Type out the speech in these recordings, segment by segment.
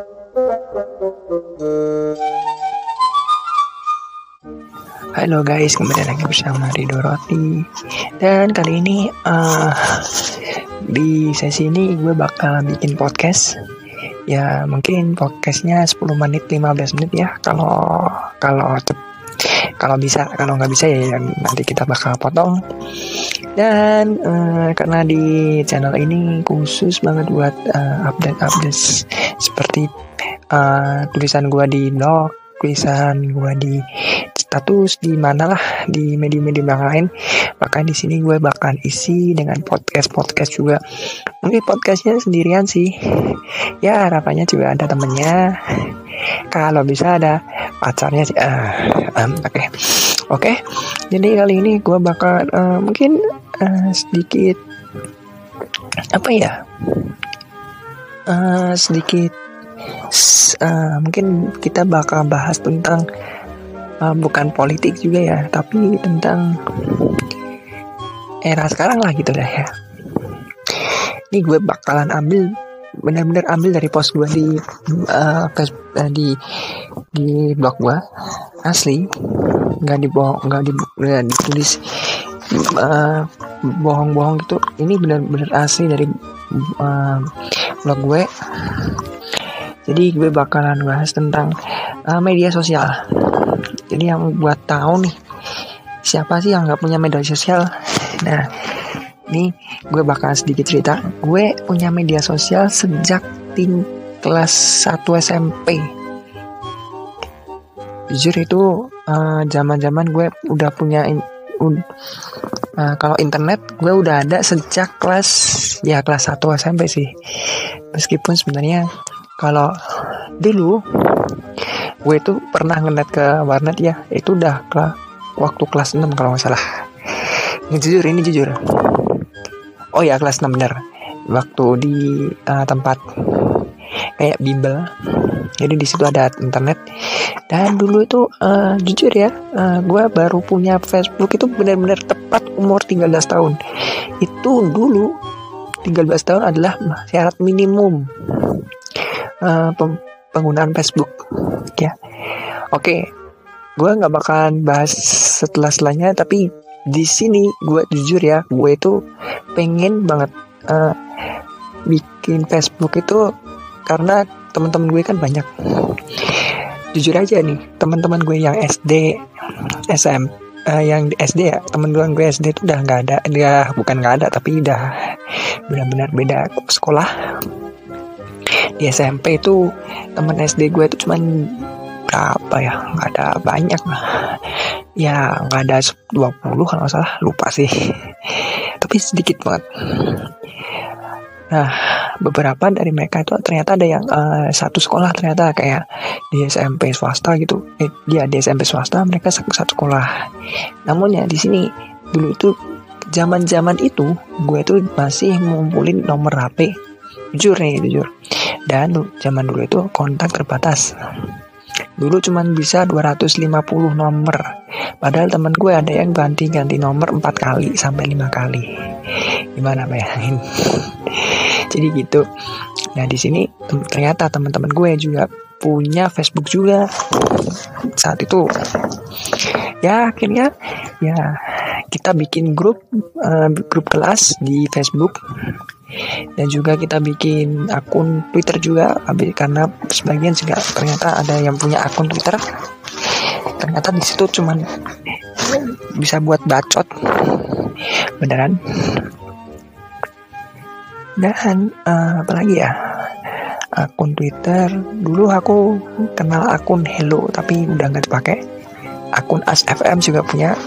Halo guys, kembali lagi bersama Rido Roti. Dan kali ini uh, Di sesi ini gue bakal bikin podcast. Ya mungkin podcastnya 10 menit 15 menit ya. Kalau kalau kalau bisa kalau nggak bisa ya nanti kita bakal potong dan uh, karena di channel ini khusus banget buat uh, update-update seperti uh, tulisan gua di blog tulisan gua di status di mana lah di media-media yang lain maka di sini gue bakal isi dengan podcast podcast juga mungkin podcastnya sendirian sih ya harapannya juga ada temennya kalau bisa ada pacarnya sih uh, um, oke okay. oke okay. jadi kali ini gue bakal uh, mungkin uh, sedikit apa ya? Uh, sedikit uh, mungkin kita bakal bahas tentang uh, bukan politik juga ya tapi tentang era sekarang lah gitu dah ya. Ini gue bakalan ambil benar-benar ambil dari post gue di uh, di di blog gue. Asli nggak dibohong nggak di nggak ditulis uh, bohong-bohong gitu. Ini benar-benar asli dari uh, blog gue. Jadi gue bakalan bahas tentang uh, media sosial. Jadi yang buat tahu nih siapa sih yang nggak punya media sosial? Nah ini gue bakal sedikit cerita. Gue punya media sosial sejak ting kelas 1 SMP jujur itu uh, zaman-zaman gue udah punya uh, kalau internet gue udah ada sejak kelas ya kelas 1 SMP sih. Meskipun sebenarnya kalau dulu gue itu pernah ngeliat ke warnet ya itu udah ke waktu kelas 6 kalau nggak salah. Ini jujur ini jujur. Oh ya kelas 6 bener. Waktu di uh, tempat kayak bimbel. Jadi di situ ada internet dan dulu itu uh, jujur ya uh, gue baru punya Facebook itu benar-benar tepat umur 13 tahun. Itu dulu 13 tahun adalah syarat minimum uh, penggunaan Facebook ya. Oke gue nggak bakalan bahas setelah setelahnya tapi di sini gue jujur ya gue itu pengen banget uh, bikin Facebook itu karena teman-teman gue kan banyak jujur aja nih teman-teman gue yang SD SM uh, eh, yang di SD ya teman-teman gue SD itu udah nggak ada. Dia bukan nggak ada tapi udah benar-benar beda sekolah. Di SMP itu teman SD gue itu cuman berapa ya? Nggak ada banyak lah. Ya nggak ada 20 kalau salah lupa sih. Tapi sedikit banget nah beberapa dari mereka itu ternyata ada yang uh, satu sekolah ternyata kayak di SMP swasta gitu. Eh, dia di SMP swasta mereka satu, sekolah. Namun ya di sini dulu itu zaman zaman itu gue tuh masih ngumpulin nomor HP jujur nih jujur. Dan zaman dulu itu kontak terbatas. Dulu cuman bisa 250 nomor. Padahal temen gue ada yang ganti-ganti nomor 4 kali sampai 5 kali. Gimana bayangin jadi gitu. Nah di sini ternyata teman-teman gue juga punya Facebook juga. Saat itu ya akhirnya ya kita bikin grup uh, grup kelas di Facebook. Dan juga kita bikin akun Twitter juga karena sebagian juga ternyata ada yang punya akun Twitter. Ternyata di situ cuman bisa buat bacot. Beneran dan uh, apalagi ya? Akun Twitter. Dulu aku kenal akun Hello tapi udah nggak dipakai. Akun ASFM juga punya.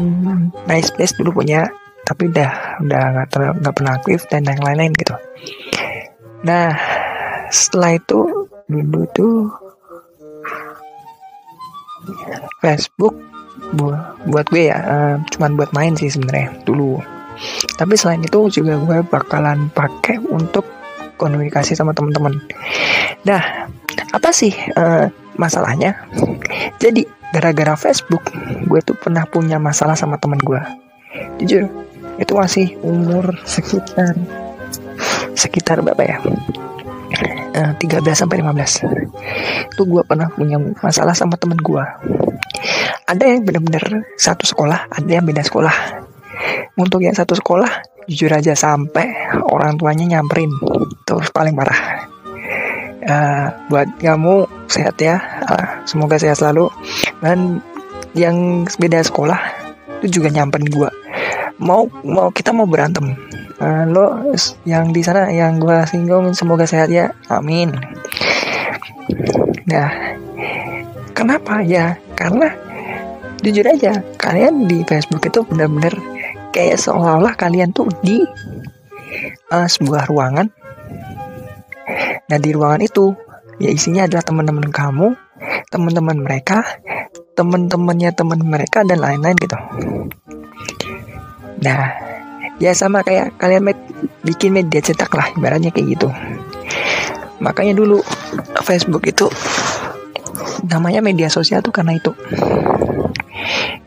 Hmm, MySpace dulu punya tapi udah udah nggak nggak pernah aktif dan yang lain-lain gitu. Nah setelah itu dulu tuh Facebook buat gue ya uh, cuman buat main sih sebenarnya dulu tapi selain itu juga gue bakalan pakai untuk komunikasi sama teman-teman. Nah apa sih uh, masalahnya? Jadi gara-gara Facebook gue tuh pernah punya masalah sama teman gue. Jujur itu masih umur sekitar sekitar berapa ya? Uh, 13 sampai 15 itu gue pernah punya masalah sama temen gue. Ada yang bener-bener satu sekolah ada yang beda sekolah untuk yang satu sekolah jujur aja sampai orang tuanya nyamperin. Terus paling parah uh, buat kamu sehat ya. Uh, semoga sehat selalu. Dan yang beda sekolah itu juga nyamperin gue mau mau kita mau berantem. Uh, lo yang di sana yang gue singgung semoga sehat ya. Amin. Nah kenapa? Ya karena jujur aja kalian di Facebook itu benar-benar kayak seolah-olah kalian tuh di uh, sebuah ruangan Nah di ruangan itu ya isinya adalah teman-teman kamu, teman-teman mereka, teman-temannya teman mereka dan lain-lain gitu. Nah ya sama kayak kalian med bikin media cetak lah ibaratnya kayak gitu. Makanya dulu Facebook itu namanya media sosial tuh karena itu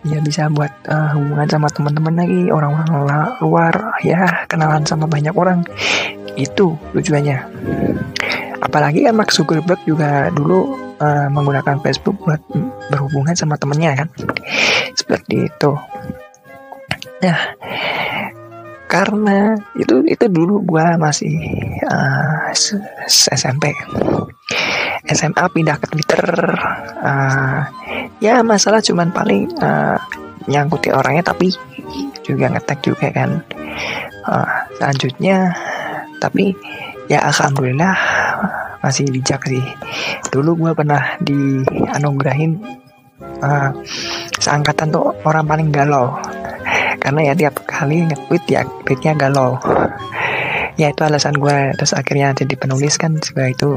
ya bisa buat uh, hubungan sama teman-teman lagi orang-orang luar ya kenalan sama banyak orang. Itu tujuannya. Apalagi kan Mark Zuckerberg juga dulu uh, menggunakan Facebook buat berhubungan sama temennya kan? Seperti itu. Nah karena itu itu dulu gua masih uh, eh, SMP SMA pindah ke Twitter uh, ya masalah cuman paling uh, nyangkuti orangnya tapi juga ngetek juga kan. Uh, selanjutnya tapi ya alhamdulillah masih bijak sih. Dulu gue pernah dianugerahin uh, seangkatan tuh orang paling galau. Karena ya tiap kali nge-tweet ya tweetnya galau. Ya itu alasan gue terus akhirnya jadi penulis kan sebagai itu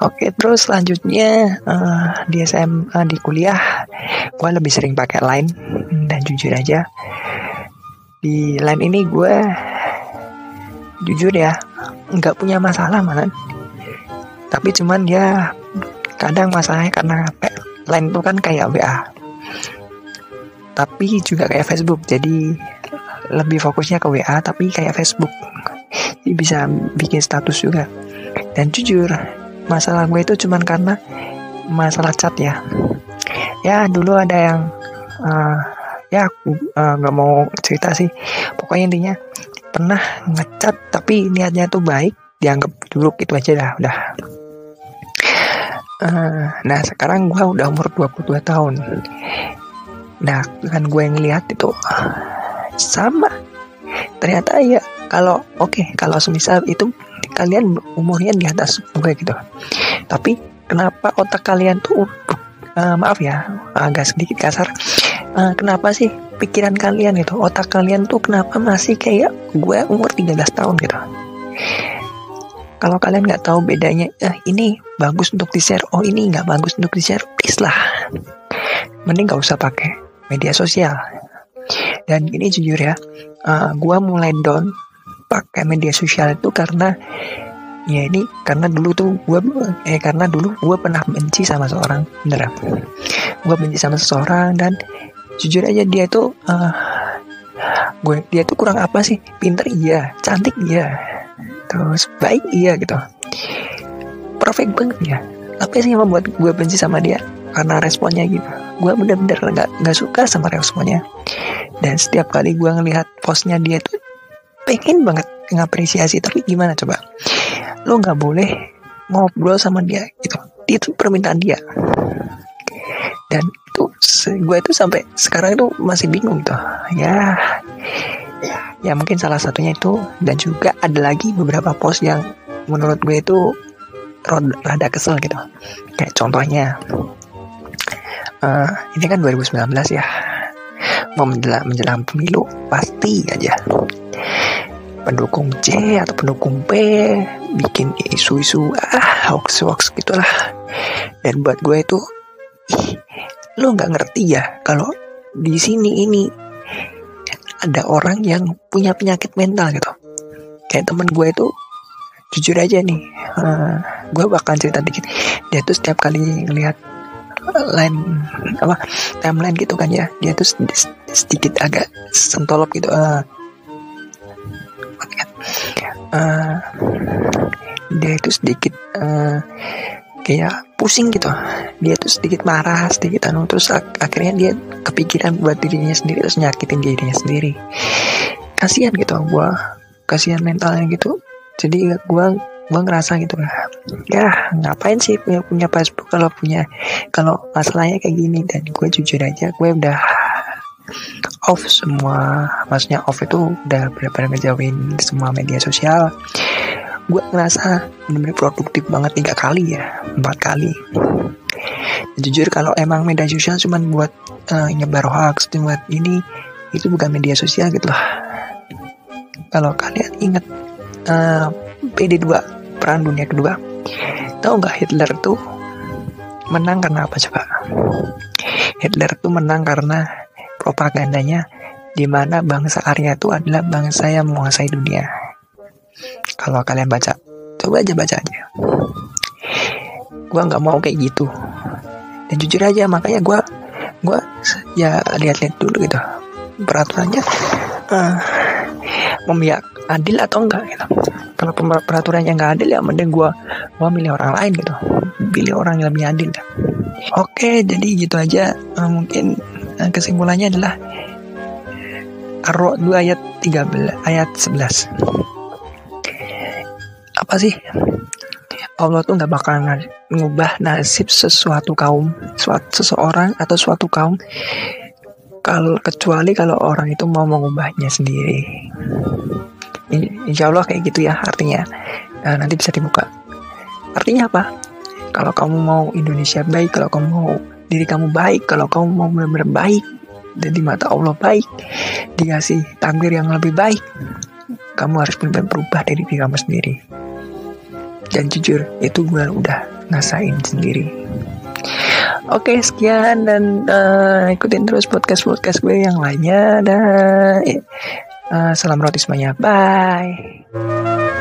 Oke, terus selanjutnya uh, di SMA di kuliah, gue lebih sering pakai Line dan jujur aja di Line ini gue jujur ya nggak punya masalah malah. Tapi cuman ya kadang masalahnya karena Line itu kan kayak WA tapi juga kayak Facebook jadi lebih fokusnya ke WA tapi kayak Facebook. Bisa bikin status juga. Dan jujur masalah gue itu cuman karena masalah cat ya. Ya dulu ada yang uh, ya aku eh, nggak uh, mau cerita sih. Pokoknya intinya pernah ngecat tapi niatnya tuh baik dianggap dulu itu aja dah udah. Uh, nah sekarang gue udah umur 22 tahun. Nah kan gue yang lihat itu sama. Ternyata ya kalau oke okay, kalau semisal itu kalian umurnya di atas gue gitu. Tapi kenapa otak kalian tuh uh, maaf ya agak sedikit kasar. Uh, kenapa sih pikiran kalian gitu? Otak kalian tuh kenapa masih kayak gue umur 13 tahun gitu? Kalau kalian nggak tahu bedanya eh, ini bagus untuk di share oh ini nggak bagus untuk di share please lah. Mending nggak usah pakai media sosial. Dan ini jujur ya uh, gue mulai down pakai media sosial itu karena ya ini karena dulu tuh gue eh karena dulu gue pernah benci sama seorang beneran gue benci sama seseorang dan jujur aja dia tuh uh, gue dia tuh kurang apa sih? Pinter iya cantik iya terus baik iya gitu. Perfect banget ya apa sih yang membuat gue benci sama dia? Karena responnya gitu. Gue bener-bener gak, gak suka sama responnya. Dan setiap kali gue ngelihat postnya dia tuh pengen banget ngapresiasi tapi gimana coba? Lo nggak boleh ngobrol sama dia gitu. Itu permintaan dia. Dan itu gue itu sampai sekarang itu masih bingung tuh ya ya mungkin salah satunya itu dan juga ada lagi beberapa post yang menurut gue itu rada kesel gitu. Kayak contohnya uh, ini kan 2019 ya. Mau menjelang, menjelang pemilu pasti aja pendukung C atau pendukung B bikin isu-isu ah hoax hoax gitulah. Dan buat gue itu ih, lo nggak ngerti ya kalau di sini ini ada orang yang punya penyakit mental gitu. Kayak temen gue itu jujur aja nih uh, gue bakal cerita dikit. Dia tuh setiap kali ngelihat line apa timeline gitu kan ya dia tuh sedikit agak sentolop gitu uh, uh, dia itu sedikit uh, kayak pusing gitu. Dia tuh sedikit marah sedikit anu terus ak akhirnya dia kepikiran buat dirinya sendiri terus nyakitin dirinya sendiri. Kasihan gitu gua kasihan mentalnya gitu. Jadi gua gua ngerasa gitu lah ya ngapain sih punya punya Facebook kalau punya kalau masalahnya kayak gini? Dan gue jujur aja gue udah off semua. Maksudnya off itu udah benar-benar ngejauhin semua media sosial. Gue ngerasa benar-benar produktif banget tiga kali ya empat kali. Jujur kalau emang media sosial cuma buat uh, nyebar hoax buat ini itu bukan media sosial gitu lah. Kalau kalian ingat uh, PD2 perang dunia kedua tahu nggak Hitler tuh menang karena apa coba? Hitler tuh menang karena propagandanya di mana bangsa Arya itu adalah bangsa yang menguasai dunia. Kalau kalian baca coba aja baca aja gue nggak mau kayak gitu. Dan jujur aja makanya gue gue ya lihat-lihat dulu gitu. Peraturannya uh, memihak adil atau enggak gitu. Kalau peraturannya nggak adil ya mending gue gue milih orang lain gitu. Pilih orang yang lebih adil. Oke jadi gitu aja. Uh, mungkin kesimpulannya adalah Ar-Ra 2 ayat 13 ayat 11 apa sih Allah tuh nggak bakal ngubah nasib sesuatu kaum, suatu seseorang atau suatu kaum kalau kecuali kalau orang itu mau mengubahnya sendiri. Insya Allah kayak gitu ya artinya. Nah, nanti bisa dibuka. Artinya apa? Kalau kamu mau Indonesia baik, kalau kamu mau diri kamu baik, kalau kamu mau benar-benar baik dan di mata Allah baik, dikasih takdir yang lebih baik, kamu harus benar-benar berubah dari diri kamu sendiri. Dan jujur itu gue udah ngasain sendiri. Oke sekian dan uh, ikutin terus podcast podcast gue yang lainnya. Dan uh, salam roti semuanya. Bye